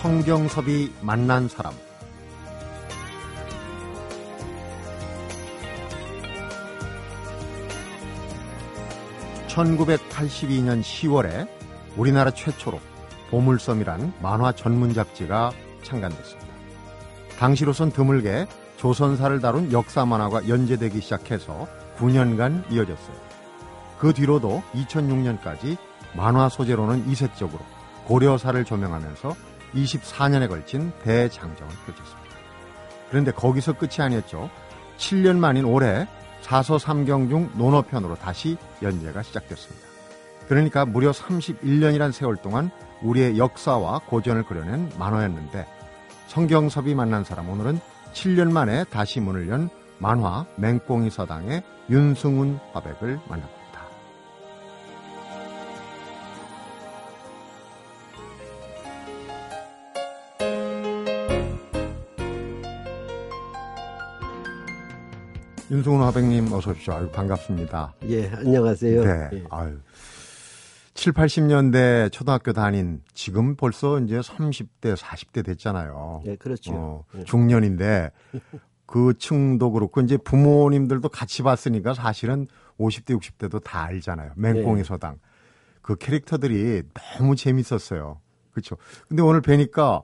성경섭이 만난 사람 1982년 10월에 우리나라 최초로 보물섬이란 만화 전문 잡지가 창간됐습니다. 당시로선 드물게 조선사를 다룬 역사 만화가 연재되기 시작해서 9년간 이어졌어요. 그 뒤로도 2006년까지 만화 소재로는 이색적으로 고려사를 조명하면서 24년에 걸친 대장정을 펼쳤습니다. 그런데 거기서 끝이 아니었죠. 7년 만인 올해 사서 삼경 중 논어편으로 다시 연재가 시작됐습니다. 그러니까 무려 31년이란 세월 동안 우리의 역사와 고전을 그려낸 만화였는데 성경섭이 만난 사람 오늘은 7년 만에 다시 문을 연 만화 맹꽁이 서당의 윤승훈 화백을 만납니다. 윤승훈 화백님 어서 오십시오. 아유, 반갑습니다. 예, 안녕하세요. 네. 예. 아유. 7, 80년대 초등학교 다닌 지금 벌써 이제 30대, 40대 됐잖아요. 예, 그렇죠. 어, 예. 중년인데 그 층도 그렇고 이제 부모님들도 같이 봤으니까 사실은 50대, 60대도 다 알잖아요. 맹꽁이 예. 서당. 그 캐릭터들이 너무 재밌었어요. 그렇죠. 근데 오늘 뵈니까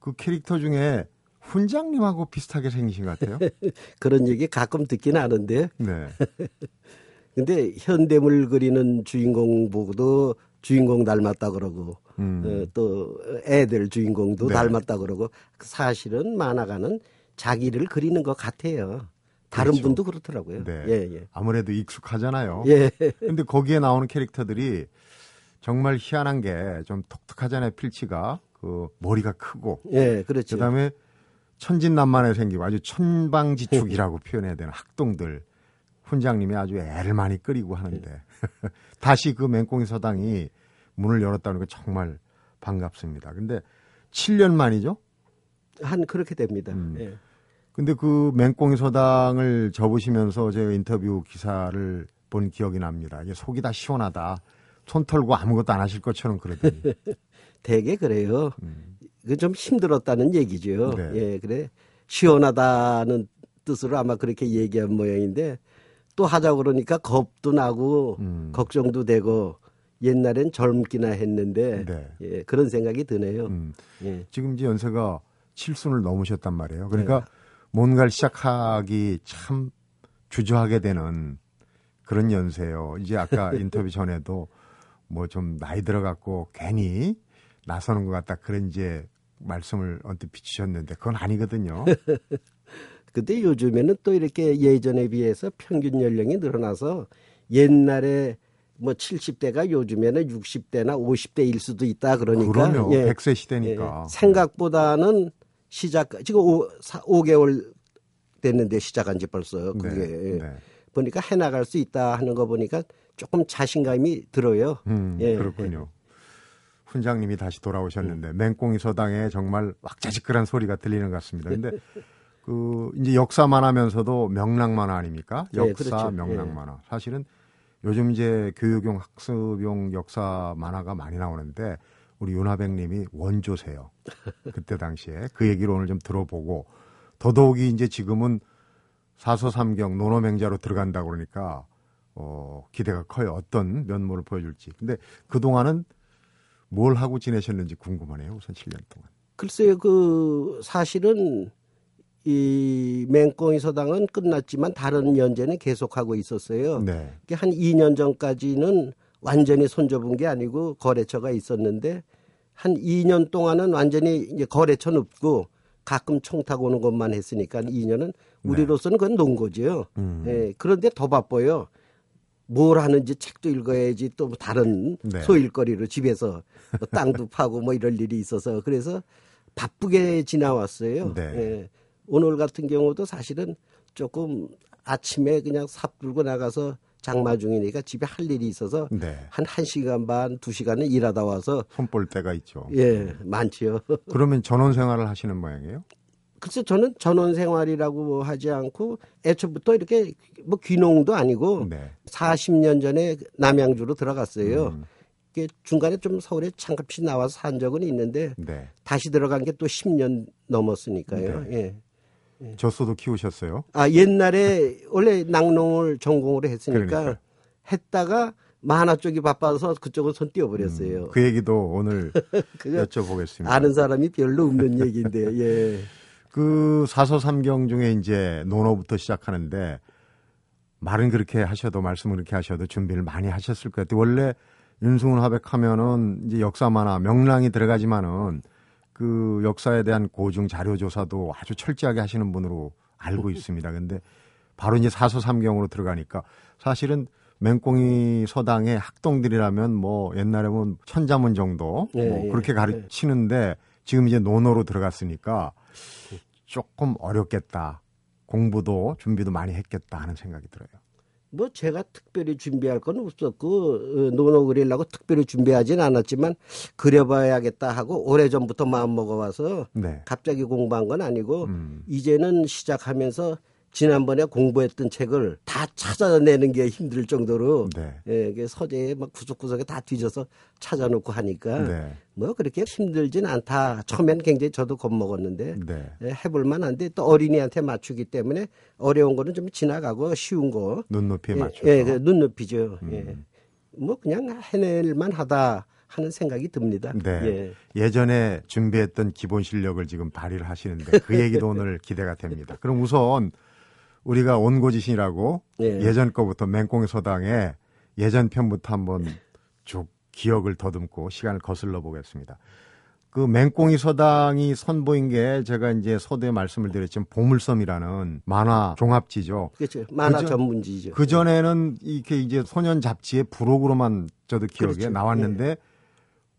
그 캐릭터 중에 훈장님하고 비슷하게 생기신 것 같아요. 그런 얘기 가끔 듣긴 하는데, 네. 근데 현대물 그리는 주인공 보고도 주인공 닮았다 그러고, 음. 어, 또 애들 주인공도 네. 닮았다 그러고, 사실은 만화가는 자기를 그리는 것 같아요. 다른 그렇죠. 분도 그렇더라고요. 네. 예, 예. 아무래도 익숙하잖아요. 예. 근데 거기에 나오는 캐릭터들이 정말 희한한 게 좀 독특하잖아요. 필치가 그 머리가 크고 예, 그렇죠. 그다음에 천진난만하게 생기고 아주 천방지축이라고 표현해야 되는 학동들 훈장님이 아주 애를 많이 끓이고 하는데 다시 그 맹꽁이 서당이 문을 열었다는 게 정말 반갑습니다. 근데 7년 만이죠? 한 그렇게 됩니다. 음. 예. 근데 그 맹꽁이 서당을 접으시면서 제가 인터뷰 기사를 본 기억이 납니다. 이게 속이 다 시원하다. 손 털고 아무것도 안 하실 것처럼 그러더니. 되게 그래요. 음. 그 좀 힘들었다는 얘기죠. 네. 예, 그래. 시원하다는 뜻으로 아마 그렇게 얘기한 모양인데 또 하자 그러니까 겁도 나고 음. 걱정도 되고 옛날엔 젊기나 했는데 네. 예, 그런 생각이 드네요. 음. 예. 지금 이제 연세가 칠순을 넘으셨단 말이에요. 그러니까 뭔가를 시작하기 참 주저하게 되는 그런 연세예요. 이제 아까 인터뷰 전에도 뭐 좀 나이 들어갖고 괜히 나서는 것 같다 그런 이제 말씀을 언뜻 비추셨는데 그건 아니거든요. 근데 요즘에는 또 이렇게 예전에 비해서 평균 연령이 늘어나서 옛날에 뭐 70대가 요즘에는 60대나 50대일 수도 있다 그러니까 그럼요. 예. 100세 시대니까. 예, 생각보다는 시작 지금 5, 5개월 됐는데 시작한 지 벌써 그게 네, 네. 보니까 해나갈 수 있다 하는 거 보니까 조금 자신감이 들어요. 음, 예. 그렇군요. 훈장님이 다시 돌아오셨는데 맹꽁이 서당에 정말 왁자지껄한 소리가 들리는 것 같습니다. 근데 그 이제 역사만 하면서도 명랑 만화 아닙니까? 예, 역사 그렇죠. 명랑 예. 만화. 사실은 요즘 이제 교육용 학습용 역사 만화가 많이 나오는데 우리 윤하백님이 원조세요. 그때 당시에 그 얘기를 오늘 좀 들어보고 더더욱이 이제 지금은 사서삼경 논어맹자로 들어간다 그러니까 어, 기대가 커요. 어떤 면모를 보여줄지. 근데 그 동안은 뭘 하고 지내셨는지 궁금하네요. 우선 7년 동안. 글쎄요, 그 사실은 이 맹꽁이 서당은 끝났지만 다른 연재는 계속하고 있었어요. 네. 이게 한 2년 전까지는 완전히 손접은 게 아니고 거래처가 있었는데 한 2년 동안은 완전히 이제 거래처는 없고 가끔 총 타고 오는 것만 했으니까 2년은 우리로서는 그건 논 거죠. 음. 예, 그런데 더 바빠요. 뭘 하는지 책도 읽어야지 또 다른 네. 소일거리로 집에서 뭐 땅도 파고 뭐 이럴 일이 있어서 그래서 바쁘게 지나왔어요. 네. 예. 오늘 같은 경우도 사실은 조금 아침에 그냥 삽 들고 나가서 장마 중이니까 집에 할 일이 있어서 네. 한 1시간 반, 2시간은 일하다 와서 손볼 때가 있죠. 예, 많지요. 그러면 전원 생활을 하시는 모양이에요? 글쎄 저는 전원 생활이라고 하지 않고 애초부터 이렇게 뭐 귀농도 아니고 네. 40년 전에 남양주로 들어갔어요. 음. 이게 중간에 좀 서울에 잠깐씩 나와서 산 적은 있는데 네. 다시 들어간 게 또 10년 넘었으니까요. 네. 예. 젖소도 키우셨어요? 아 옛날에 원래 낙농을 전공으로 했으니까 그러니까. 했다가 만화 쪽이 바빠서 그쪽으로 손 띄워버렸어요. 그 얘기도 오늘 여쭤보겠습니다. 아는 사람이 별로 없는 얘기인데 예. 그 사서 삼경 중에 이제 논어부터 시작하는데 말은 그렇게 하셔도 말씀을 그렇게 하셔도 준비를 많이 하셨을 것 같아요. 원래 윤승훈 화백하면은 이제 역사 만화 명랑이 들어가지만은 그 역사에 대한 고증 자료 조사도 아주 철저하게 하시는 분으로 알고 있습니다. 근데 바로 이제 사서 삼경으로 들어가니까 사실은 맹꽁이 서당의 학동들이라면 뭐 옛날에 보면 천자문 정도 예, 뭐 예, 그렇게 가르치는데 지금 이제 논어로 들어갔으니까 조금 어렵겠다. 공부도 준비도 많이 했겠다 하는 생각이 들어요. 뭐 제가 특별히 준비할 건 없었고 어, 논어 그리려고 특별히 준비하진 않았지만 그려봐야겠다 하고 오래 전부터 마음 먹어와서 네. 갑자기 공부한 건 아니고 음. 이제는 시작하면서 지난번에 공부했던 책을 다 찾아내는 게 힘들 정도로 네. 예, 이게 서재에 막 구석구석에 다 뒤져서 찾아놓고 하니까 네. 뭐 그렇게 힘들진 않다. 처음엔 굉장히 저도 겁먹었는데 네. 예, 해볼 만한데 또 어린이한테 맞추기 때문에 어려운 거는 좀 지나가고 쉬운 거 눈높이에 예, 맞춰서. 예, 그 눈높이죠. 음. 예. 뭐 그냥 해낼 만하다 하는 생각이 듭니다. 네. 예. 예전에 준비했던 기본 실력을 지금 발휘를 하시는데 그 얘기도 오늘 기대가 됩니다. 그럼 우선 우리가 온고지신이라고 예. 예전 거부터 맹꽁이 서당에 예전 편부터 한번 쭉 기억을 더듬고 시간을 거슬러 보겠습니다. 그 맹꽁이 서당이 선보인 게 제가 이제 서두에 말씀을 드렸지만 보물섬이라는 만화 종합지죠. 그렇죠. 만화 그저- 전문지죠. 그 전에는 이렇게 이제 소년 잡지의 부록으로만 저도 기억에 그렇죠. 나왔는데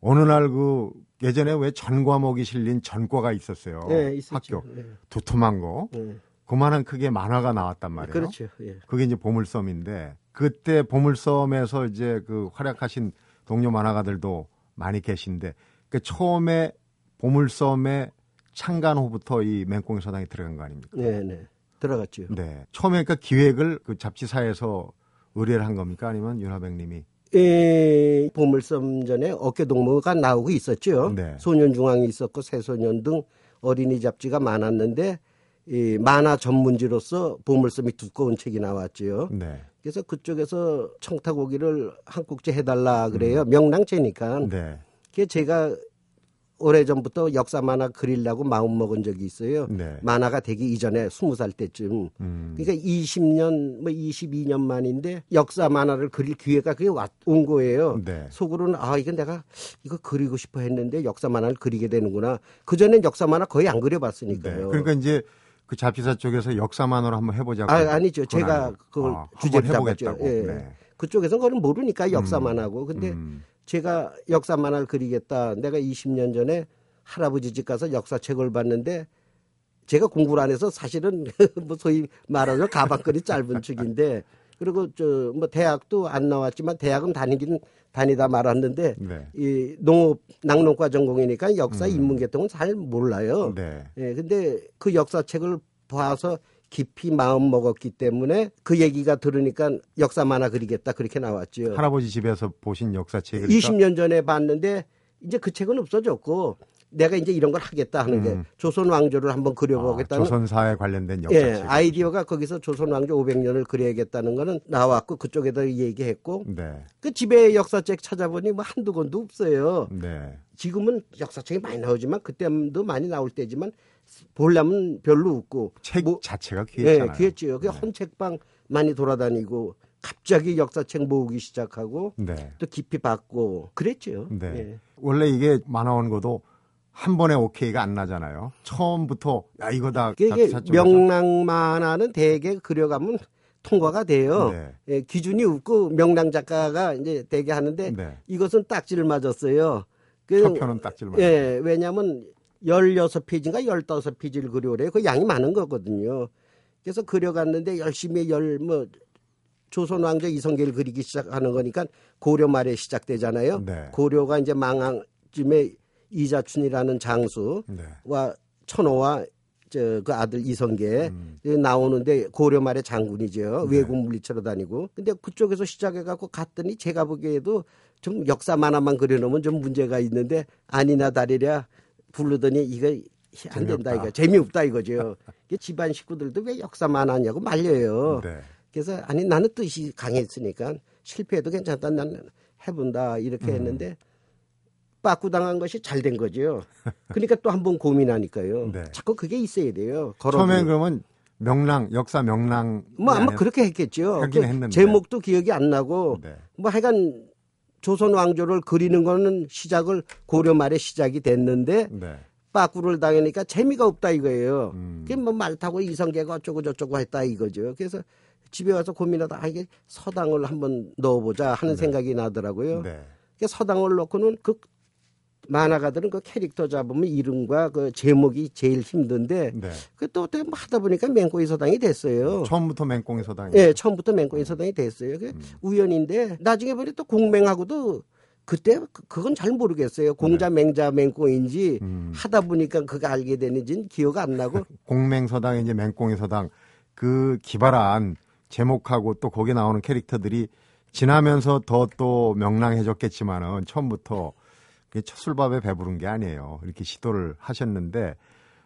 어느 날 그 예전에 왜 전 과목이 실린 전과가 있었어요. 예, 있었죠. 학교 예. 두툼한 거 예. 그만한 크게 만화가 나왔단 말이에요. 그렇죠. 예. 그게 이제 보물섬인데 그때 보물섬에서 이제 그 활약하신 동료 만화가들도 많이 계신데 그 처음에 보물섬의 창간호부터 이 맹꽁이 서당에 들어간 거 아닙니까? 네, 네. 들어갔죠. 네. 처음에 그 기획을 그 잡지사에서 의뢰를 한 겁니까? 아니면 윤하백님이? 예, 보물섬 전에 어깨동무가 나오고 있었죠. 네. 소년중앙이 있었고 새소년 등 어린이 잡지가 많았는데 이 만화 전문지로서 보물섬이 두꺼운 책이 나왔죠. 네. 그래서 그쪽에서 청타고기를 한 국지 해달라 그래요. 명랑체니까. 음. 네. 그게 제가 오래전부터 역사 만화 그리려고 마음 먹은 적이 있어요. 네. 만화가 되기 이전에 스무 살 때쯤. 음. 그러니까 20년, 뭐 22년 만인데 역사 만화를 그릴 기회가 그게 왔, 온 거예요. 네. 속으로는 아 이건 내가 이거 그리고 싶어 했는데 역사 만화를 그리게 되는구나. 그 전엔 역사 만화 거의 안 네. 그려봤으니까요. 그러니까 이제 그 잡지사 쪽에서 역사만으로 한번 해보자고. 아. 그건 제가 아니고. 그걸 아, 잡았죠. 해보겠다고. 예. 네. 그쪽에서는 그걸 모르니까 역사만 하고. 근데 음. 제가 역사 만화를 그리겠다. 내가 20년 전에 할아버지 집 가서 역사책을 봤는데 제가 공부를 안 해서 사실은 뭐 소위 말하자면 가방끈이 짧은 축인데 그리고 저 뭐 대학도 안 나왔지만 대학은 다니긴 다니다 말았는데 네. 이 농업 낙농과 전공이니까 역사 인문 계통은 잘 몰라요. 음. 네. 예, 근데 그 역사책을 봐서 깊이 마음 먹었기 때문에 그 얘기가 들으니까 역사 만화 그리겠다 그렇게 나왔죠. 할아버지 집에서 보신 역사책을 20년 전에 봤는데 이제 그 책은 없어졌고 내가 이제 이런 걸 하겠다 하는 게 조선 왕조를 한번 아, 그려보겠다는 조선사에 관련된 예, 역사책. 아이디어가 거기서 조선 왕조 500년을 그려야겠다는 거는 나왔고 그쪽에다 얘기했고 네. 그 집에 역사책 찾아보니 뭐 한두 권도 없어요. 네. 지금은 역사책이 많이 나오지만 그때도 많이 나올 때지만 보려면 별로 없고 책 뭐- 자체가 예, 귀했잖아요. 귀했지요. 그 헌책방 많이 돌아다니고 갑자기 역사책 모으기 시작하고 네. 또 깊이 받고 그랬죠. 네. 예. 원래 이게 만화 원고도 한 번에 오케이가 안 나잖아요. 처음부터 야 이거다. 이게. 명랑 만화는 대개 그려가면 통과가 돼요. 네. 예, 기준이 없고 명랑 작가가 이제 대개 하는데 네. 이것은 딱지를 맞았어요. 그- 첫 편은 딱지를 맞았어요. 예, 왜냐하면 16페이지인가 15페이지를 그려오래요. 그 양이 많은 거거든요. 그래서 그려갔는데 열심히 열, 뭐, 조선 왕조 이성계를 그리기 시작하는 거니까 고려 말에 시작되잖아요. 네. 고려가 이제 망항쯤에 이자춘이라는 장수와 네. 천호와 저그 아들 이성계 음. 나오는데 고려 말의 장군이죠. 네. 외국 물리치러 다니고. 근데 그쪽에서 시작해 갖고 갔더니 제가 보기에도 좀 역사 만화만 그려놓으면 좀 문제가 있는데 아니나 다리랴 부르더니 이거 안 된다 이거 재미없다 이거죠. 집안 식구들도 왜 역사만 하냐고 말려요. 네. 그래서 아니 나는 뜻이 강했으니까 실패해도 괜찮다 나는 해본다 이렇게 음. 했는데 빠꾸 당한 것이 잘 된 거죠. 그러니까 또 한 번 고민하니까요. 네. 자꾸 그게 있어야 돼요. 처음에 그러면 명랑 역사 명랑 뭐 아마 그렇게 했겠죠. 그 제목도 기억이 안 나고 네. 뭐 하여간 조선 왕조를 그리는 거는 시작을 고려 말에 시작이 됐는데 네. 빠꾸를 당하니까 재미가 없다 이거예요. 음. 그게 뭐 말 타고 이성계가 어쩌고 저쩌고 했다 이거죠. 그래서 집에 와서 고민하다 아 이게 서당을 한번 넣어보자 하는 네. 생각이 나더라고요. 네. 서당을 넣고는 그 만화가들은 그 캐릭터 잡으면 이름과 그 제목이 제일 힘든데 네. 그또 어떻게 뭐 하다 보니까 맹꽁이 서당이 됐어요. 처음부터 맹꽁이 서당이. 네, 처음부터 맹꽁이 서당이 됐어요. 그 음. 우연인데 나중에 보니 또 공맹하고도 그때 그, 그건 잘 모르겠어요. 공자 네. 맹자 맹꽁인지 음. 하다 보니까 그거 알게 되는지는 기억 안 나고. 공맹 서당 이제 맹꽁이 서당 그 기발한 제목하고 또 거기 나오는 캐릭터들이 지나면서 더 또 명랑해졌겠지만은 처음부터 첫 술밥에 배부른 게 아니에요. 이렇게 시도를 하셨는데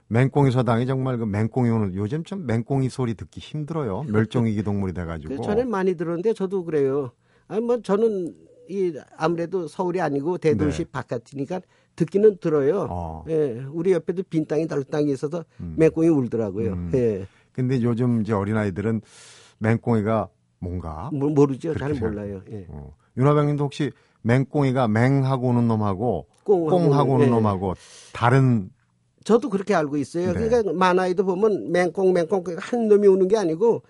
맹꽁이 서당이 정말 그 맹꽁이 오는 요즘 좀 맹꽁이 소리 듣기 힘들어요. 멸종위기 동물이 돼가지고. 전에 많이 들었는데 저도 그래요. 아니 뭐 저는 이 아무래도 서울이 아니고 대도시 네. 바깥이니까 듣기는 들어요. 어. 예, 우리 옆에도 빈 땅이 다른 땅이 있어서 음. 맹꽁이 울더라고요. 음. 예. 근데 요즘 이제 어린 아이들은 맹꽁이가 뭔가 모, 모르죠. 잘 몰라요. 예. 어. 윤화병님도 혹시 맹꽁이가 맹하고 오는 놈하고 꽁하고 오는 예. 놈하고 다른 저도 그렇게 알고 있어요. 네. 그러니까 만화에도 보면 맹꽁 맹꽁 한 놈이 우는 게 아니고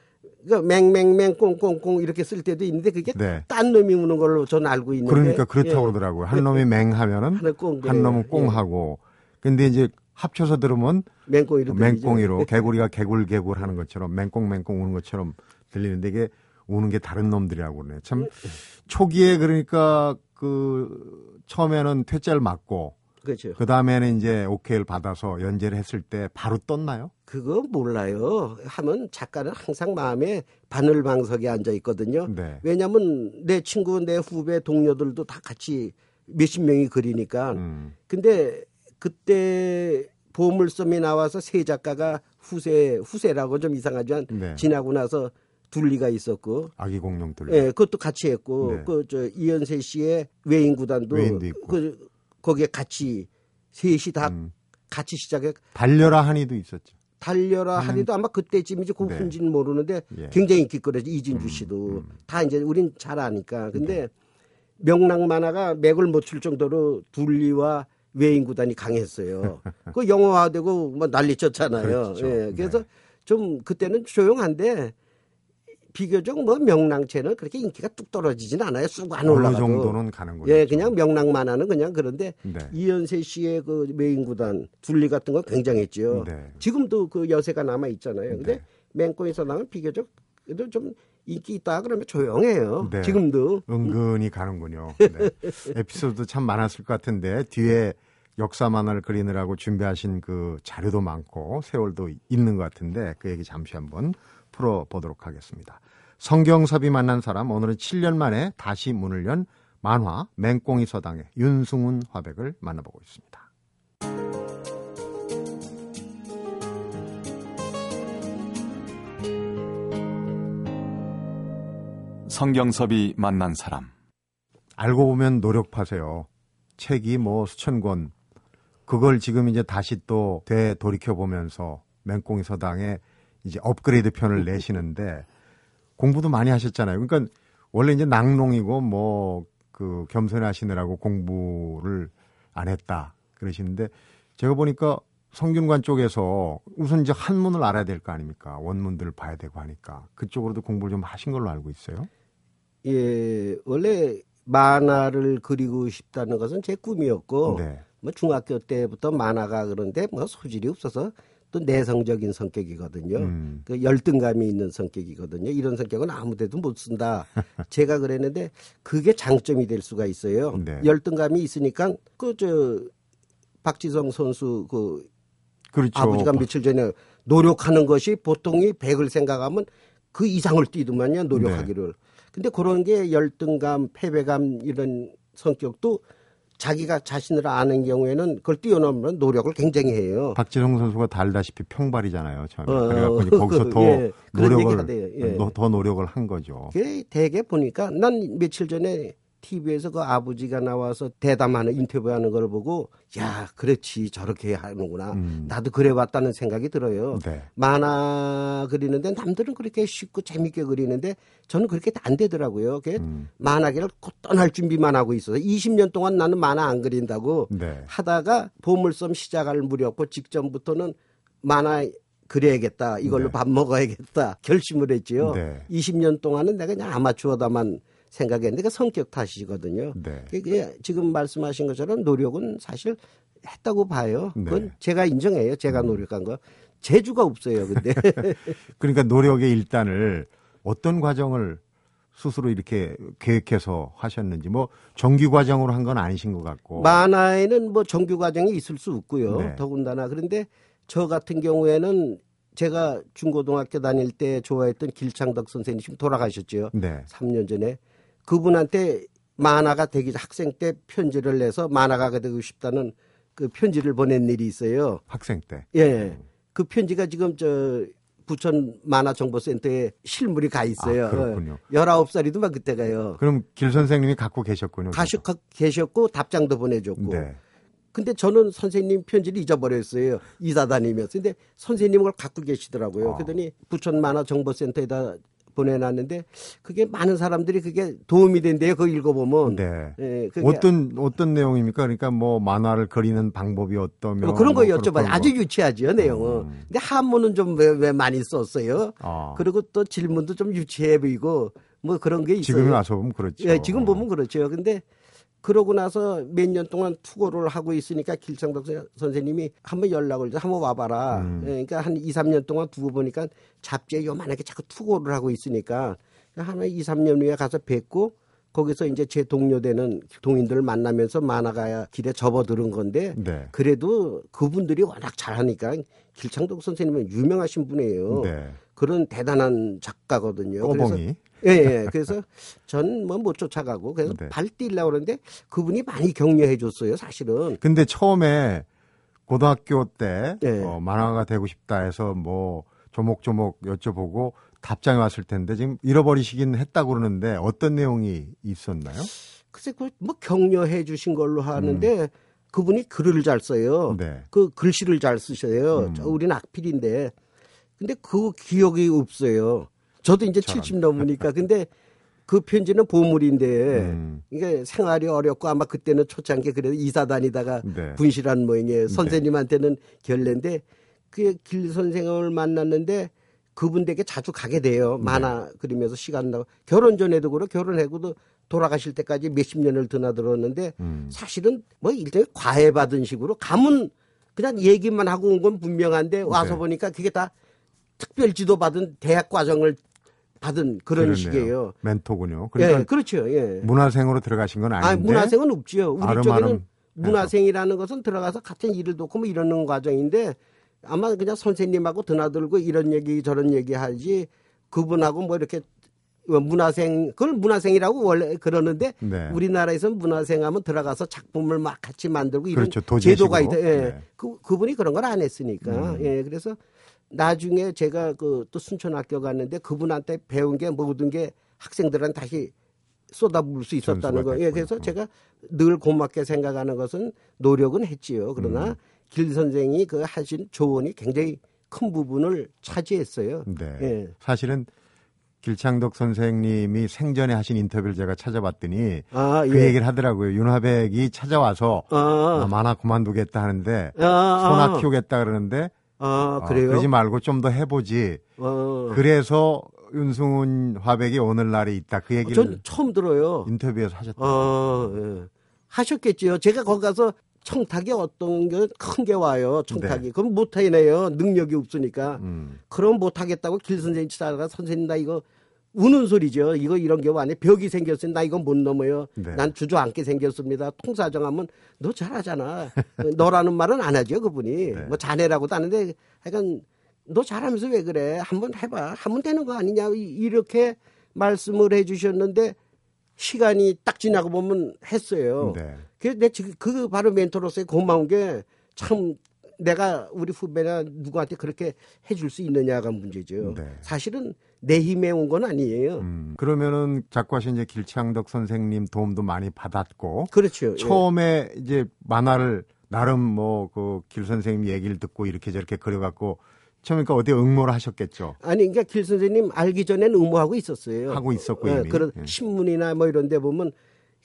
그러니까 맹맹맹 꽁꽁꽁 이렇게 쓸 때도 있는데 그게 네. 딴 놈이 우는 걸로 저는 알고 있는데 그러니까 그렇다고 예. 그러더라고요. 한 놈이 맹하면은 한 놈은 꽁하고 근데 이제 합쳐서 들으면 맹꽁이로, 맹꽁이로 개구리가 개굴개굴 하는 것처럼 맹꽁맹꽁 우는 것처럼 들리는데 이게 우는 게 다른 놈들이라고 그러네. 참 초기에 그러니까 그 처음에는 퇴짜를 맞고 그렇죠. 그 다음에는 이제 오케이를 받아서 연재를 했을 때 바로 떴나요? 그거 몰라요. 하면 작가는 항상 마음에 바늘방석에 앉아 있거든요. 네. 왜냐하면 내 친구, 내 후배, 동료들도 다 같이 몇십 명이 그리니까. 음. 근데 그때 보물섬이 나와서 세 작가가 후세 후세라고 좀 이상하지만 네. 지나고 나서 둘리가 있었고 아기 공룡 둘리. 예, 그것도 같이 했고 네. 그저 이현세 씨의 외인 구단도 그 거기에 같이 셋이 다 음. 같이 시작해 달려라 한이도 있었죠. 달려라 한이도 아마 그때쯤이지 그 네. 모르는데 예. 굉장히 인기 끌었죠. 이진주 음, 씨도 음, 음. 다 이제 우린 잘 아니까. 근데 네. 명랑 만화가 맥을 못 출 정도로 둘리와 외인 구단이 강했어요. 그 영화화되고 뭐 난리 쳤잖아요. 그렇죠. 예. 그래서 네. 좀 그때는 조용한데 비교적 뭐 명랑체는 그렇게 인기가 뚝 떨어지진 않아요. 쑥 안 올라가도. 어느 정도는 가는 거죠. 예, 그냥 명랑만 하는 그냥 그런데 네. 이현세 씨의 그 메인 구단 둘리 같은 거 굉장했죠. 네. 지금도 그 여세가 남아 있잖아요. 근데 네. 맹꽁에서 나면 비교적 그래도 좀 인기 있다 그러면 조용해요. 네. 지금도 은근히 가는군요. 네. 에피소드 참 많았을 것 같은데 뒤에 역사 만화를 그리느라고 준비하신 그 자료도 많고 세월도 있는 것 같은데 그 얘기 잠시 한번 풀어보도록 하겠습니다. 성경섭이 만난 사람 오늘은 7년 만에 다시 문을 연 만화 맹꽁이 서당의 윤승훈 화백을 만나보고 있습니다. 성경섭이 만난 사람 알고 보면 노력파세요. 책이 뭐 수천 권 그걸 지금 이제 다시 또 되돌이켜 보면서 맹꽁이 서당에 이제 업그레이드 편을 내시는데 공부도 많이 하셨잖아요. 그러니까 원래 이제 낙농이고 뭐 그 겸손하시느라고 공부를 안 했다 그러시는데 제가 보니까 성균관 쪽에서 우선 이제 한문을 알아야 될 거 아닙니까? 원문들을 봐야 되고 하니까 그쪽으로도 공부를 좀 하신 걸로 알고 있어요. 예, 원래 만화를 그리고 싶다는 것은 제 꿈이었고 네. 뭐 중학교 때부터 만화가 그런데 뭐 소질이 없어서 또 내성적인 성격이거든요. 음. 그 열등감이 있는 성격이거든요. 이런 성격은 아무데도 못 쓴다. 제가 그랬는데 그게 장점이 될 수가 있어요. 네. 열등감이 있으니까 그 저 박지성 선수 그 그렇죠. 아버지가 며칠 전에 노력하는 것이 보통이 100을 생각하면 그 이상을 뛰더만요, 노력하기를. 네. 근데 그런 게 열등감, 패배감 이런 성격도 자기가 자신을 아는 경우에는 그걸 뛰어넘는 노력을 굉장히 해요. 박지성 선수가 달다시피 평발이잖아요. 처음에. 어, 그래갖고 이제 거기서 더 예, 노력을. 예. 더, 더 노력을 한 거죠. 그게 대개 보니까 난 며칠 전에 TV에서 그 아버지가 나와서 대담하는 인터뷰하는 걸 보고 야 그렇지 저렇게 하는구나 음. 나도 그래봤다는 생각이 들어요. 네. 만화 그리는데 남들은 그렇게 쉽고 재밌게 그리는데 저는 그렇게 안 되더라고요. 그게 음. 만화계를 곧 떠날 준비만 하고 있어서 20년 동안 나는 만화 안 그린다고 네. 하다가 보물섬 시작할 무렵고 직전부터는 만화 그려야겠다. 이걸로 네. 밥 먹어야겠다. 결심을 했지요. 네. 20년 동안은 내가 그냥 아마추어다만 생각했는데 그 성격 탓이거든요. 네. 그게 지금 말씀하신 것처럼 노력은 사실 했다고 봐요. 그건 네. 제가 인정해요. 제가 노력한 거. 재주가 없어요. 근데 그러니까 노력의 일단을 어떤 과정을 스스로 이렇게 계획해서 하셨는지 뭐 정규 과정으로 한 건 아니신 것 같고 만화에는 뭐 정규 과정이 있을 수 없고요. 네. 더군다나 그런데 저 같은 경우에는 제가 중고등학교 다닐 때 좋아했던 길창덕 선생님 지금 돌아가셨죠. 네. 3년 전에 그분한테 만화가 되기 전- 학생 때 편지를 내서 만화가가 되고 싶다는 그 편지를 보낸 일이 있어요. 학생 때. 예. 그 편지가 지금 저 부천 만화정보센터에 실물이 가 있어요. 아, 그렇군요. 19살이더만 그때가요. 그럼 길 선생님이 갖고 계셨군요. 가시 계셨고 답장도 보내줬고. 네. 근데 저는 선생님 편지를 잊어버렸어요. 이사 다니면서. 근데 선생님은 그걸 갖고 계시더라고요. 아. 그러더니 부천 만화정보센터에다 보내놨는데 그게 많은 사람들이 그게 도움이 된대요. 그거 읽어보면. 네. 예, 어떤 어떤 내용입니까? 그러니까 뭐 만화를 그리는 방법이 어떠며 뭐 그런 거 뭐 여쭤봐요. 아주 거. 유치하죠, 내용은. 음. 근데 한문은 좀왜 왜 많이 썼어요. 아. 그리고 또 질문도 좀 유치해 보이고 뭐 그런 게 있어요. 지금에 와서 보면 그렇죠. 예, 지금 보면 그렇죠. 근데 그러고 나서 몇 년 동안 투고를 하고 있으니까 길창덕 선- 선생님이 한번 연락을 줘. 한번 와봐라. 음. 예, 그러니까 한 2, 3년 동안 두고 보니까 잡지에 요만하게 자꾸 투고를 하고 있으니까 한 2, 3년 후에 가서 뵙고 거기서 이제 제 동료 되는 동인들을 만나면서 만화가 길에 접어들은 건데 네. 그래도 그분들이 워낙 잘하니까 길창덕 선생님은 유명하신 분이에요. 네. 그런 대단한 작가거든요. 그래서 꼬봉이. 예, 예. 그래서 전 뭐 못 쫓아가고 그래서 네. 발 뛰려고 그러는데 그분이 많이 격려해 줬어요, 사실은. 근데 처음에 고등학교 때 네. 어, 만화가 되고 싶다 해서 뭐 조목조목 여쭤보고 답장이 왔을 텐데 지금 잃어버리시긴 했다고 그러는데 어떤 내용이 있었나요? 글쎄 그뭐 격려해 주신 걸로 하는데 그분이 글을 잘 써요. 네. 그 글씨를 잘 쓰셔요. 음. 저 우리는 악필인데. 근데 그 기억이 없어요. 저도 이제 잘70 넘으니까. 근데 그 편지는 보물인데 음. 이게 생활이 어렵고 아마 그때는 초창기 그래도 이사 다니다가 네. 분실한 모양이에요. 선생님한테는 결례인데 그길 선생을 만났는데 그분 댁에 자주 가게 돼요. 만화 그리면서 시간 나고 결혼 전에도 그렇고 결혼하고도 돌아가실 때까지 몇십 년을 드나들었는데 음. 사실은 뭐 일종의 과외 받은 식으로 가면 그냥 얘기만 하고 온 건 분명한데 와서 네. 보니까 그게 다 특별 지도 받은 대학 과정을 받은 그런 그러네요. 식이에요. 멘토군요. 그러니까 예, 그렇죠. 예. 문화생으로 들어가신 건 아닌데 아, 문화생은 없지요. 우리 쪽에는 해서. 문화생이라는 것은 들어가서 같은 일을 돕고 뭐 이러는 과정인데 아마 그냥 선생님하고 드나들고 이런 얘기 저런 얘기 하지 그분하고 뭐 이렇게 문화생 그걸 문화생이라고 원래 그러는데 네. 우리나라에서는 문화생 하면 들어가서 작품을 막 같이 만들고 이런 그렇죠. 제도가 있다. 예. 네. 그 그분이 그런 걸 안 했으니까. 음. 예. 그래서 나중에 제가 그 또 순천학교 갔는데 그분한테 배운 게 모든 게 학생들한테 다시 쏟아부을 수 있었다는 전수가 거. 예. 됐군요. 그래서 제가 늘 고맙게 생각하는 것은 노력은 했지요. 그러나 음. 길 선생이 그 하신 조언이 굉장히 큰 부분을 차지했어요. 네. 예. 사실은 길창덕 선생님이 생전에 하신 인터뷰를 제가 찾아봤더니 아, 그 예. 얘기를 하더라고요. 윤화백이 찾아와서 아, 아, 만화 그만두겠다 하는데 아, 아, 소나 키우겠다 그러는데 아, 어, 그래요? 그러지 말고 좀 더 해보지. 어. 그래서 윤승훈 화백이 오늘날에 있다. 그 얘기를 전 처음 들어요. 인터뷰에서 하셨다. 어, 예. 하셨겠지요. 제가 거기 가서 청탁이 어떤 게 큰 게 와요. 청탁이. 그럼 못 해내요. 능력이 없으니까. 음. 그럼 못 하겠다고 길 선생님 찾아가 선생님 나 이거 우는 소리죠. 이거 이런 경우 안에 벽이 생겼으니 나 이건 못 넘어요. 네. 난 주저앉게 생겼습니다. 통사정하면 너 잘하잖아. 너라는 말은 안 하죠 그분이. 네. 뭐 자네라고도 하는데 하여간 너 잘하면서 왜 그래? 한번 해봐. 하면 되는 거 아니냐 이- 이렇게 말씀을 해주셨는데 시간이 딱 지나고 보면 했어요. 네. 그래서 내 지금 그 바로 멘토로서의 고마운 게 참 내가 우리 후배나 누구한테 그렇게 해줄 수 있느냐가 문제죠. 네. 사실은 내 힘에 온 건 아니에요. 음, 그러면은 작가신 이제 길창덕 선생님 도움도 많이 받았고 그렇죠. 예. 처음에 이제 만화를 나름 뭐 그 길 선생님 얘기를 듣고 이렇게 저렇게 그려갖고 처음에 그러니까 어디 응모를 하셨겠죠. 아니 그러니까 길 선생님 알기 전에는 의무하고 있었어요. 하고 있었고 예, 이미. 그런 예. 신문이나 뭐 이런 데 보면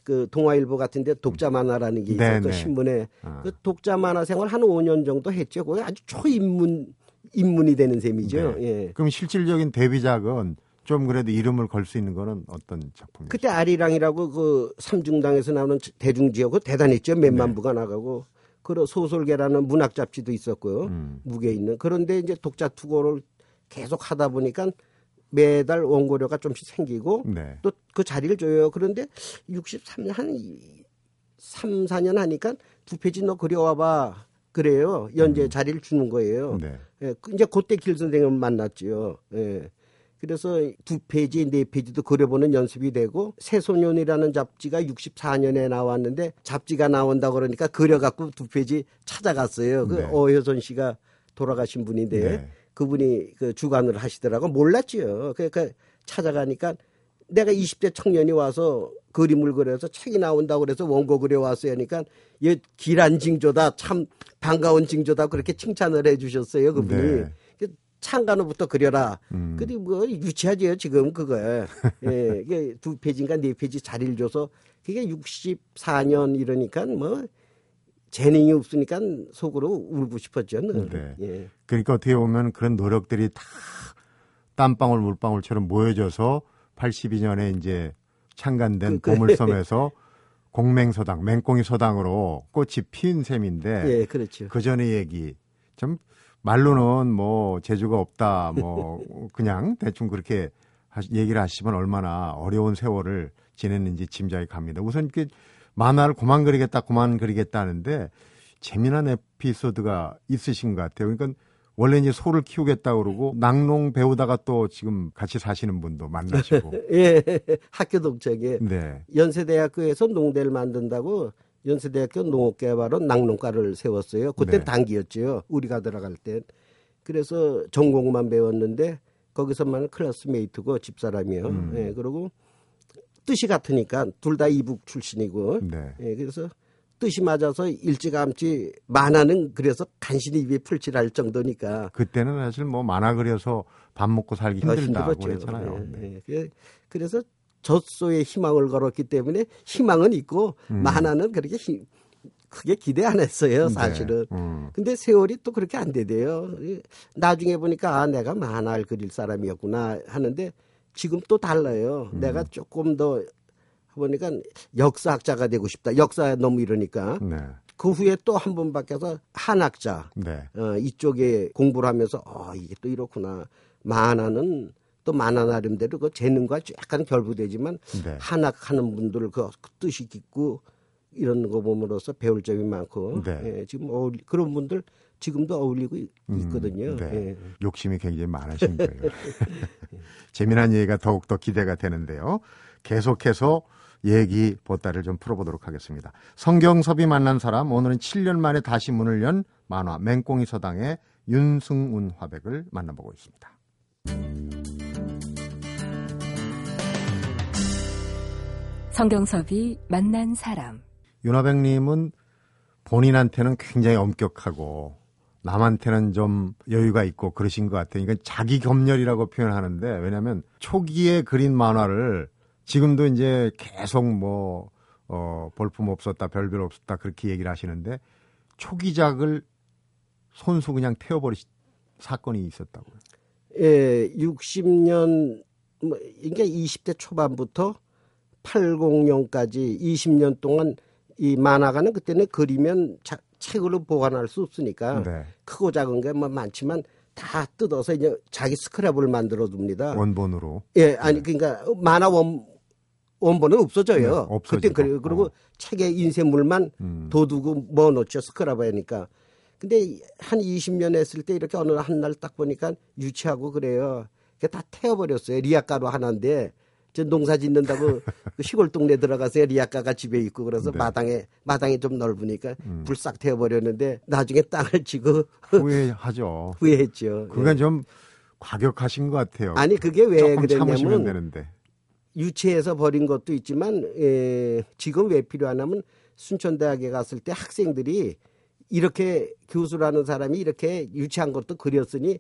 그 동아일보 같은데 독자 만화라는 게 네, 있어요. 그 네. 신문에 아. 그 독자 만화 생활 한 5년 정도 했죠. 거기 아주 초인문 입문이 되는 셈이죠. 네. 예. 그럼 실질적인 데뷔작은 좀 그래도 이름을 걸 수 있는 거는 어떤 작품이죠? 그때 아리랑이라고 그 삼중당에서 나오는 대중지역 그 대단했죠. 몇만 네. 부가 나가고 그런 소설계라는 문학 잡지도 있었고요. 음. 무게 있는 그런데 이제 독자 투고를 계속 하다 보니까 매달 원고료가 좀씩 생기고 네. 또그 자리를 줘요. 그런데 63년 한 3, 4년 하니까 두 페이지 너 그려와봐. 그래요. 연재 자리를 주는 거예요. 음. 네. 예, 그 이제 그때 길 선생님을 만났지요. 예. 그래서 두 페이지, 네 페이지도 그려보는 연습이 되고 새소년이라는 잡지가 64년에 나왔는데 잡지가 나온다 그러니까 그려갖고 두 페이지 찾아갔어요. 그 네. 어효선 씨가 돌아가신 분인데 네. 그분이 그 주관을 하시더라고 몰랐지요. 그러니까 찾아가니까 내가 20대 청년이 와서 그림을 그려서 책이 나온다고 그래서 원고 그려왔어요. 하니까 얘 길한 징조다. 참 반가운 징조다. 그렇게 칭찬을 해 주셨어요. 그분이. 네. 그 창간호부터 그려라. 음. 근데 뭐 유치하지요. 지금 그거에. 예, 이게 두 페이지인가 네 페이지 자리를 줘서 그게 64년 이러니까 뭐 재능이 없으니까 속으로 울고 싶었죠. 늘. 네. 예. 그러니까 어떻게 보면 그런 노력들이 다 땀방울 물방울처럼 모여져서 82년에 이제 창간된 그- 그- 보물섬에서 공맹서당, 맹꽁이 서당으로 꽃이 피운 셈인데 예, 그렇죠. 그 전의 얘기 좀 말로는 뭐 재주가 없다 뭐 그냥 대충 그렇게 하- 얘기를 하시면 얼마나 어려운 세월을 지냈는지 짐작이 갑니다. 우선 그 만화를 그만 그리겠다 그만 그리겠다 하는데 재미난 에피소드가 있으신 것 같아요. 그러니까 원래 이제 소를 키우겠다 그러고 낙농 배우다가 또 지금 같이 사시는 분도 만나시고 예, 학교 동창에 네. 연세대학교에서 농대를 만든다고 연세대학교 농업개발원 낙농과를 세웠어요. 그때 네. 단기였죠. 우리가 들어갈 땐. 그래서 전공만 배웠는데 거기서만 클래스메이트고 집사람이요. 음. 예, 그리고 뜻이 같으니까 둘 다 이북 출신이고. 네. 예, 그래서 뜻이 맞아서 일찌감치 만화는 그래서 간신히 입에 풀칠할 정도니까 그때는 사실 뭐 만화 그려서 밥 먹고 살기 더 힘들다고. 그랬잖아요. 네. 예, 예. 그래서 젖소에 희망을 걸었기 때문에 희망은 있고 음. 만화는 그렇게 힘- 크게 기대 안 했어요, 네. 사실은. 음. 근데 세월이 또 그렇게 안 되대요. 이- 나중에 보니까 아, 내가 만화를 그릴 사람이었구나 하는데 지금 또 달라요. 음. 내가 조금 더 보니까 역사학자가 되고 싶다. 역사 너무 이러니까 네. 그 후에 또 한 번 바뀌어서 한학자 네. 어, 이쪽에 공부를 하면서 어, 이게 또 이렇구나. 만화는 또 만화 나름대로 그 재능과 약간 결부되지만 네. 한학하는 분들 그 뜻이 깊고 이런 거 보므로써 배울 점이 많고 네. 예, 지금 어울리, 그런 분들 지금도 어울리고 있- 음, 있거든요. 네. 예. 욕심이 굉장히 많으신 거예요. 재미난 얘기가 더욱더 기대가 되는데요. 계속해서 얘기 보따리를 좀 풀어보도록 하겠습니다. 성경섭이 만난 사람, 오늘은 7년 만에 다시 문을 연 만화 맹꽁이 서당의 윤승운 화백을 만나보고 있습니다. 성경섭이 만난 사람. 윤화백님은 본인한테는 굉장히 엄격하고 남한테는 좀 여유가 있고 그러신 것 같아요. 그러니까 자기 검열이라고 표현하는데 왜냐하면 초기에 그린 만화를 지금도 이제 계속 뭐 어, 볼품 없었다, 별별 없었다 그렇게 얘기를 하시는데 초기작을 손수 그냥 태워버리신 사건이 있었다고요. 예, 60년 뭐 그러니까 20대 초반부터 80년까지 20년 동안 이 만화가는 그때는 그리면 자- 책으로 보관할 수 없으니까 네. 크고 작은 게 뭐 많지만 다 뜯어서 이제 자기 스크랩을 만들어 둡니다. 원본으로. 예, 아니 그러니까 만화 원 원본은 없어져요. 네. 그때 그래요. 그리고 어. 책에 인쇄물만 음. 도두고 뭐 넣죠 스크라바니까. 근데 한 20년 했을 때 이렇게 어느 한 날 딱 보니까 유치하고 그래요. 그게 다 태워버렸어요. 리아가루 하나인데 저 농사 짓는다고 그 시골 동네 들어가서 리아가가 집에 있고 그래서 네. 마당에 마당이 좀 넓으니까 음. 불싹 태워버렸는데 나중에 땅을 치고 후회하죠. 후회했죠. 그건 좀 과격하신 것 같아요. 아니 그게 왜 그랬냐면. 유치해서 버린 것도 있지만 에, 지금 왜 필요하냐면 순천대학에 갔을 때 학생들이 이렇게 교수라는 사람이 이렇게 유치한 것도 그렸으니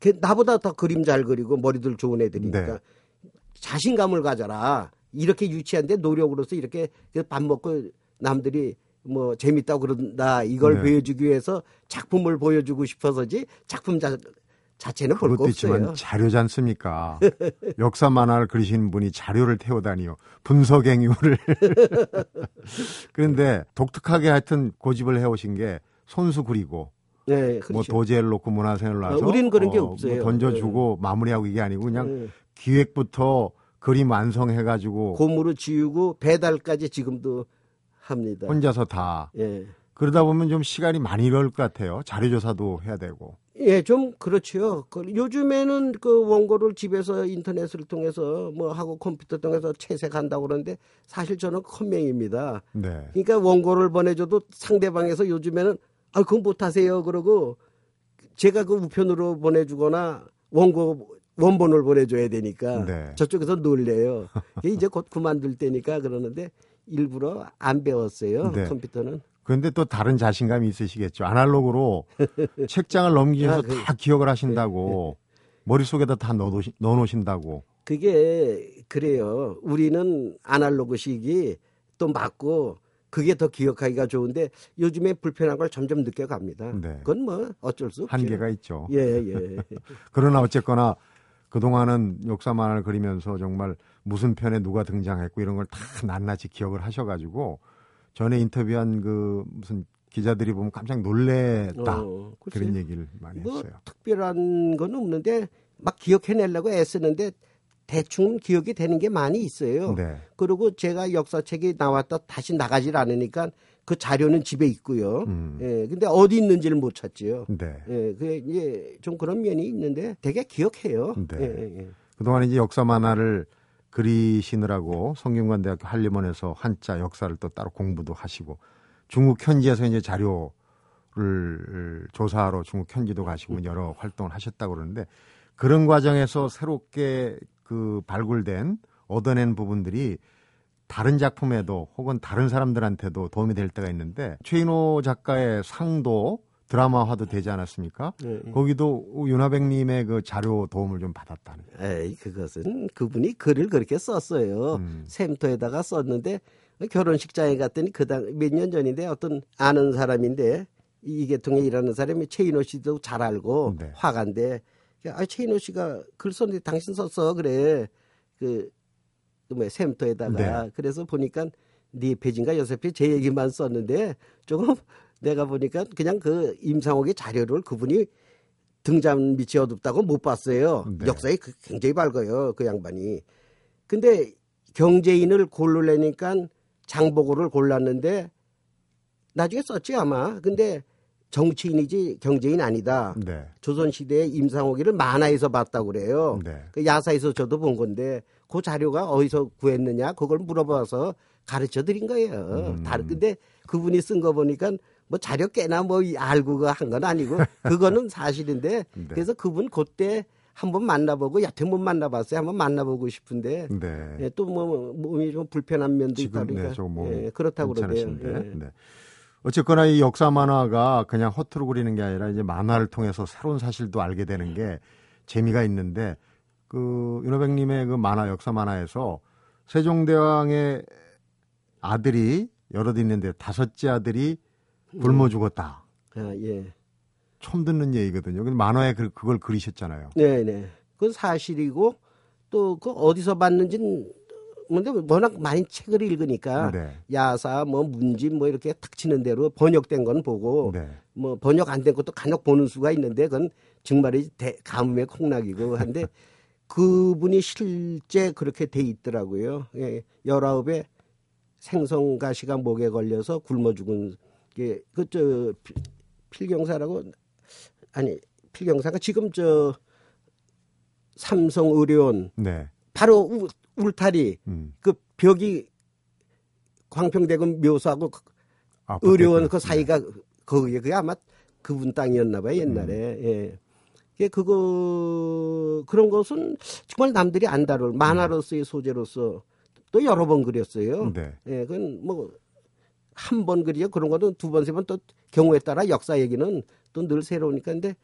그 나보다 더 그림 잘 그리고 머리들 좋은 애들이니까 네. 자신감을 가져라. 이렇게 유치한데 노력으로서 이렇게 그밥 먹고 남들이 뭐 재밌다고 그런다. 이걸 네. 보여주기 위해서 작품을 보여주고 싶어서지 작품 자, 자체는 볼 거. 있지만 자료지 않습니까? 역사 만화를 그리시는 분이 자료를 태우다니요. 분석 행위를. 그런데 독특하게 하여튼 고집을 해오신 게 손수 그리고 네, 뭐 그렇죠. 도제를 놓고 문화생을 놔서 어, 우리는 그런 게뭐 없어요. 던져주고 마무리하고 이게 아니고 그냥 네. 기획부터 그림 완성해가지고 고무로 지우고 배달까지 지금도 합니다. 혼자서 다 예. 그러다 보면 좀 시간이 많이 걸릴 것 같아요. 자료 조사도 해야 되고. 예, 좀 그렇죠. 그 요즘에는 그 원고를 집에서 인터넷을 통해서 뭐 하고 컴퓨터 통해서 채색한다고 그러는데 사실 저는 컴맹입니다. 네. 그러니까 원고를 보내줘도 상대방에서 요즘에는 아, 그건 못하세요. 그러고 제가 그 우편으로 보내주거나 원고 원본을 보내줘야 되니까 네. 저쪽에서 놀래요. 이제 곧 그만둘 때니까 그러는데 일부러 안 배웠어요. 네. 컴퓨터는. 그런데 또 다른 자신감이 있으시겠죠. 아날로그로 책장을 넘기면서 아, 그- 다 기억을 하신다고 머릿속에다 다 넣어놓으시, 넣어놓으신다고. 그게 그래요. 우리는 아날로그식이 또 맞고 그게 더 기억하기가 좋은데 요즘에 불편한 걸 점점 느껴갑니다. 네. 그건 뭐 어쩔 수 없죠. 한계가 있죠. 예, 예. 그러나 어쨌거나 그동안은 역사만을 그리면서 정말 무슨 편에 누가 등장했고 이런 걸 다 낱낱이 기억을 하셔가지고 전에 인터뷰한 그 무슨 기자들이 보면 깜짝 놀랬다. 어, 그런. 얘기를 많이 뭐 했어요. 특별한 건 없는데 막 기억해내려고 애쓰는데 대충 기억이 되는 게 많이 있어요. 네. 그리고 제가 역사책이 나왔다 다시 나가질 않으니까 그 자료는 집에 있고요. 음. 예, 근데 어디 있는지를 못 찾지요. 네. 예, 그게 이제 좀 그런 면이 있는데 되게 기억해요. 네. 예, 예, 예. 그동안 이제 역사 만화를 그리시느라고 성균관대학교 한림원에서 한자 역사를 또 따로 공부도 하시고 중국 현지에서 이제 자료를 조사하러 중국 현지도 가시고 여러 활동을 하셨다고 그러는데 그런 과정에서 새롭게 그 발굴된 얻어낸 부분들이 다른 작품에도 혹은 다른 사람들한테도 도움이 될 때가 있는데 최인호 작가의 상도 드라마화도 되지 않았습니까? 예, 예. 거기도 윤하백님의 그 자료 도움을 좀 받았다는. 에이, 그것은 그분이 글을 그렇게 썼어요. 음. 샘터에다가 썼는데 결혼식장에 갔더니 그당 몇 년 전인데 어떤 아는 사람인데 이 계통에 일하는 사람이 최인호 씨도 잘 알고 네. 화가인데 아 최인호 씨가 글 썼는데 당신 썼어 그래 그, 그 뭐야 샘터에다가 네. 그래서 보니까 네 페이지인가 여섯 페이지 제 얘기만 썼는데 조금 내가 보니까 그냥 그 임상옥의 자료를 그분이 등잔 밑이 어둡다고 못 봤어요. 네. 역사에 그- 굉장히 밝아요. 그 양반이. 근데 경제인을 고르려니까 장보고를 골랐는데 나중에 썼지 아마. 근데 정치인이지 경제인 아니다. 네. 조선시대의 임상옥이를 만화에서 봤다고 그래요. 네. 그 야사에서 저도 본 건데 그 자료가 어디서 구했느냐 그걸 물어봐서 가르쳐 드린 거예요. 음. 다른 근데 그분이 쓴 거 보니까 뭐 자료 꽤나 뭐 알고 한 건 아니고 그거는 사실인데 네. 그래서 그분 그때 한번 만나보고 여태 못 만나봤어요. 한번 만나보고 싶은데 네. 예, 또뭐 몸이 좀 불편한 면도 지금 있다 네, 그러니까 몸이 예, 그렇다고. 괜찮으신데. 예. 네. 어쨌거나 이 역사 만화가 그냥 허투루 그리는 게 아니라 이제 만화를 통해서 새로운 사실도 알게 되는 게 재미가 있는데 그 윤호백님의 그 만화 역사 만화에서 세종대왕의 아들이 여럿 있는데 다섯째 아들이 굶어 죽었다. 아, 예. 처음 듣는 얘기거든요. 근데 만화에 그, 그걸 그리셨잖아요. 네, 네. 그건 사실이고 또 그 어디서 봤는지는 근데 워낙 많이 책을 읽으니까 네. 야사 뭐 문집 뭐 이렇게 탁 치는 대로 번역된 건 보고 네. 뭐 번역 안 된 것도 간혹 보는 수가 있는데 그건 정말이 대, 가뭄의 콩락이고 한데 그분이 실제 그렇게 돼 있더라고요. 예, 열아홉에 생선 가시가 목에 걸려서 굶어 죽은 게 그저 필경사라고 아니 필경사가 지금 저 삼성 의료원 네. 바로 우, 울타리 음. 그 벽이 광평대금 묘소하고 그 아, 의료원 그 네. 사이가 거기에 그게 아마 그분 땅이었나 봐요 옛날에 예. 그 그거 그런 것은 정말 남들이 안 다룰 만화로서의 소재로서 또 여러 번 그렸어요. 네. 예, 그건 뭐 한 번 그리죠. 그런 거는 두 번, 세 번 또 경우에 따라 역사 얘기는 또 늘 새로우니까 근데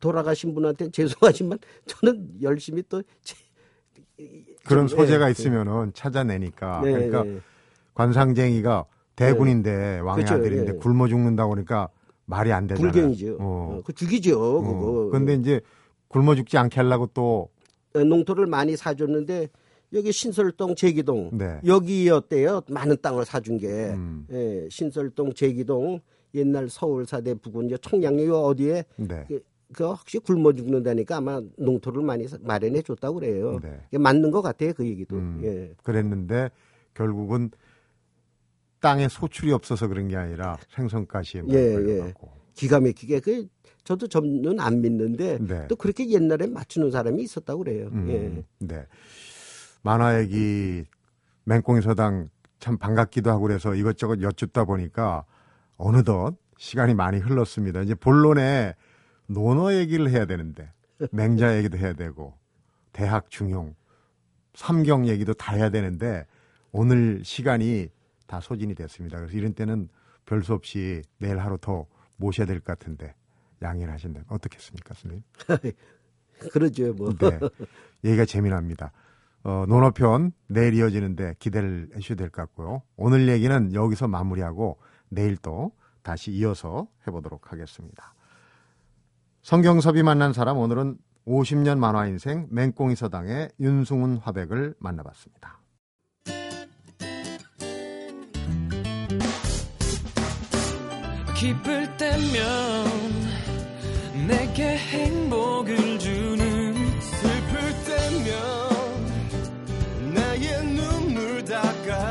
돌아가신 분한테 죄송하지만 저는 열심히 또 제- 그런 좀, 소재가 예, 있으면은 찾아내니까 네, 그러니까 네. 관상쟁이가 대군인데 왕의 그렇죠, 아들인데 예. 굶어 죽는다고 그러니까 말이 안 되잖아요. 불경이죠. 어. 어, 그 죽이죠. 그거. 어. 근데 이제 굶어 죽지 않게 하려고 또 어, 농토를 많이 사줬는데 여기 신설동 제기동 네. 여기였대요. 많은 땅을 사준 게 음. 예, 신설동 제기동 옛날 서울사대 부근 이제 청량리 어디에 네. 그, 그 혹시 굶어 죽는다니까 아마 농토를 많이 사- 마련해 줬다고 그래요. 네. 이게 맞는 것 같아요 그 얘기도. 음. 예. 그랬는데 결국은 땅에 소출이 없어서 그런 게 아니라 생선가시에 예, 걸려갖고. 기가 막히게 그 저도 저는 안 믿는데 네. 또 그렇게 옛날에 맞추는 사람이 있었다고 그래요. 음, 예. 네. 만화 얘기 맹꽁이 서당 참 반갑기도 하고 그래서 이것저것 여쭙다 보니까 어느덧 시간이 많이 흘렀습니다. 이제 본론에 논어 얘기를 해야 되는데 맹자 얘기도 해야 되고 대학 중용 삼경 얘기도 다 해야 되는데 오늘 시간이 다 소진이 됐습니다. 그래서 이런 때는 별 수 없이 내일 하루 더 모셔야 될 것 같은데 양해를 하신다면 어떻겠습니까, 선생님? 그러죠 뭐. 네. 얘기가 재미납니다. 어, 논어편 내일 이어지는데 기대를 해주셔야 될 것 같고요. 오늘 얘기는 여기서 마무리하고 내일 또 다시 이어서 해보도록 하겠습니다. 성경섭이 만난 사람 오늘은 50년 만화 인생 맹꽁이 서당의 윤승훈 화백을 만나봤습니다. 기쁠 때면 내게 행복을 주는 슬플 때면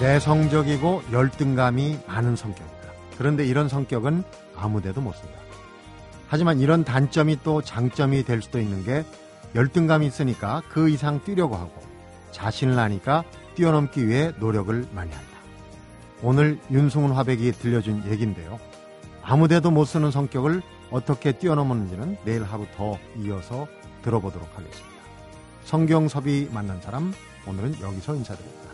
내성적이고 열등감이 많은 성격입니다. 그런데 이런 성격은 아무데도 못 쓴다. 하지만 이런 단점이 또 장점이 될 수도 있는 게 열등감이 있으니까 그 이상 뛰려고 하고 자신을 아니까 뛰어넘기 위해 노력을 많이 한다. 오늘 윤승훈 화백이 들려준 얘기인데요. 아무데도 못 쓰는 성격을 어떻게 뛰어넘었는지는 내일 하루 더 이어서 들어보도록 하겠습니다. 성경섭이 만난 사람 오늘은 여기서 인사드립니다.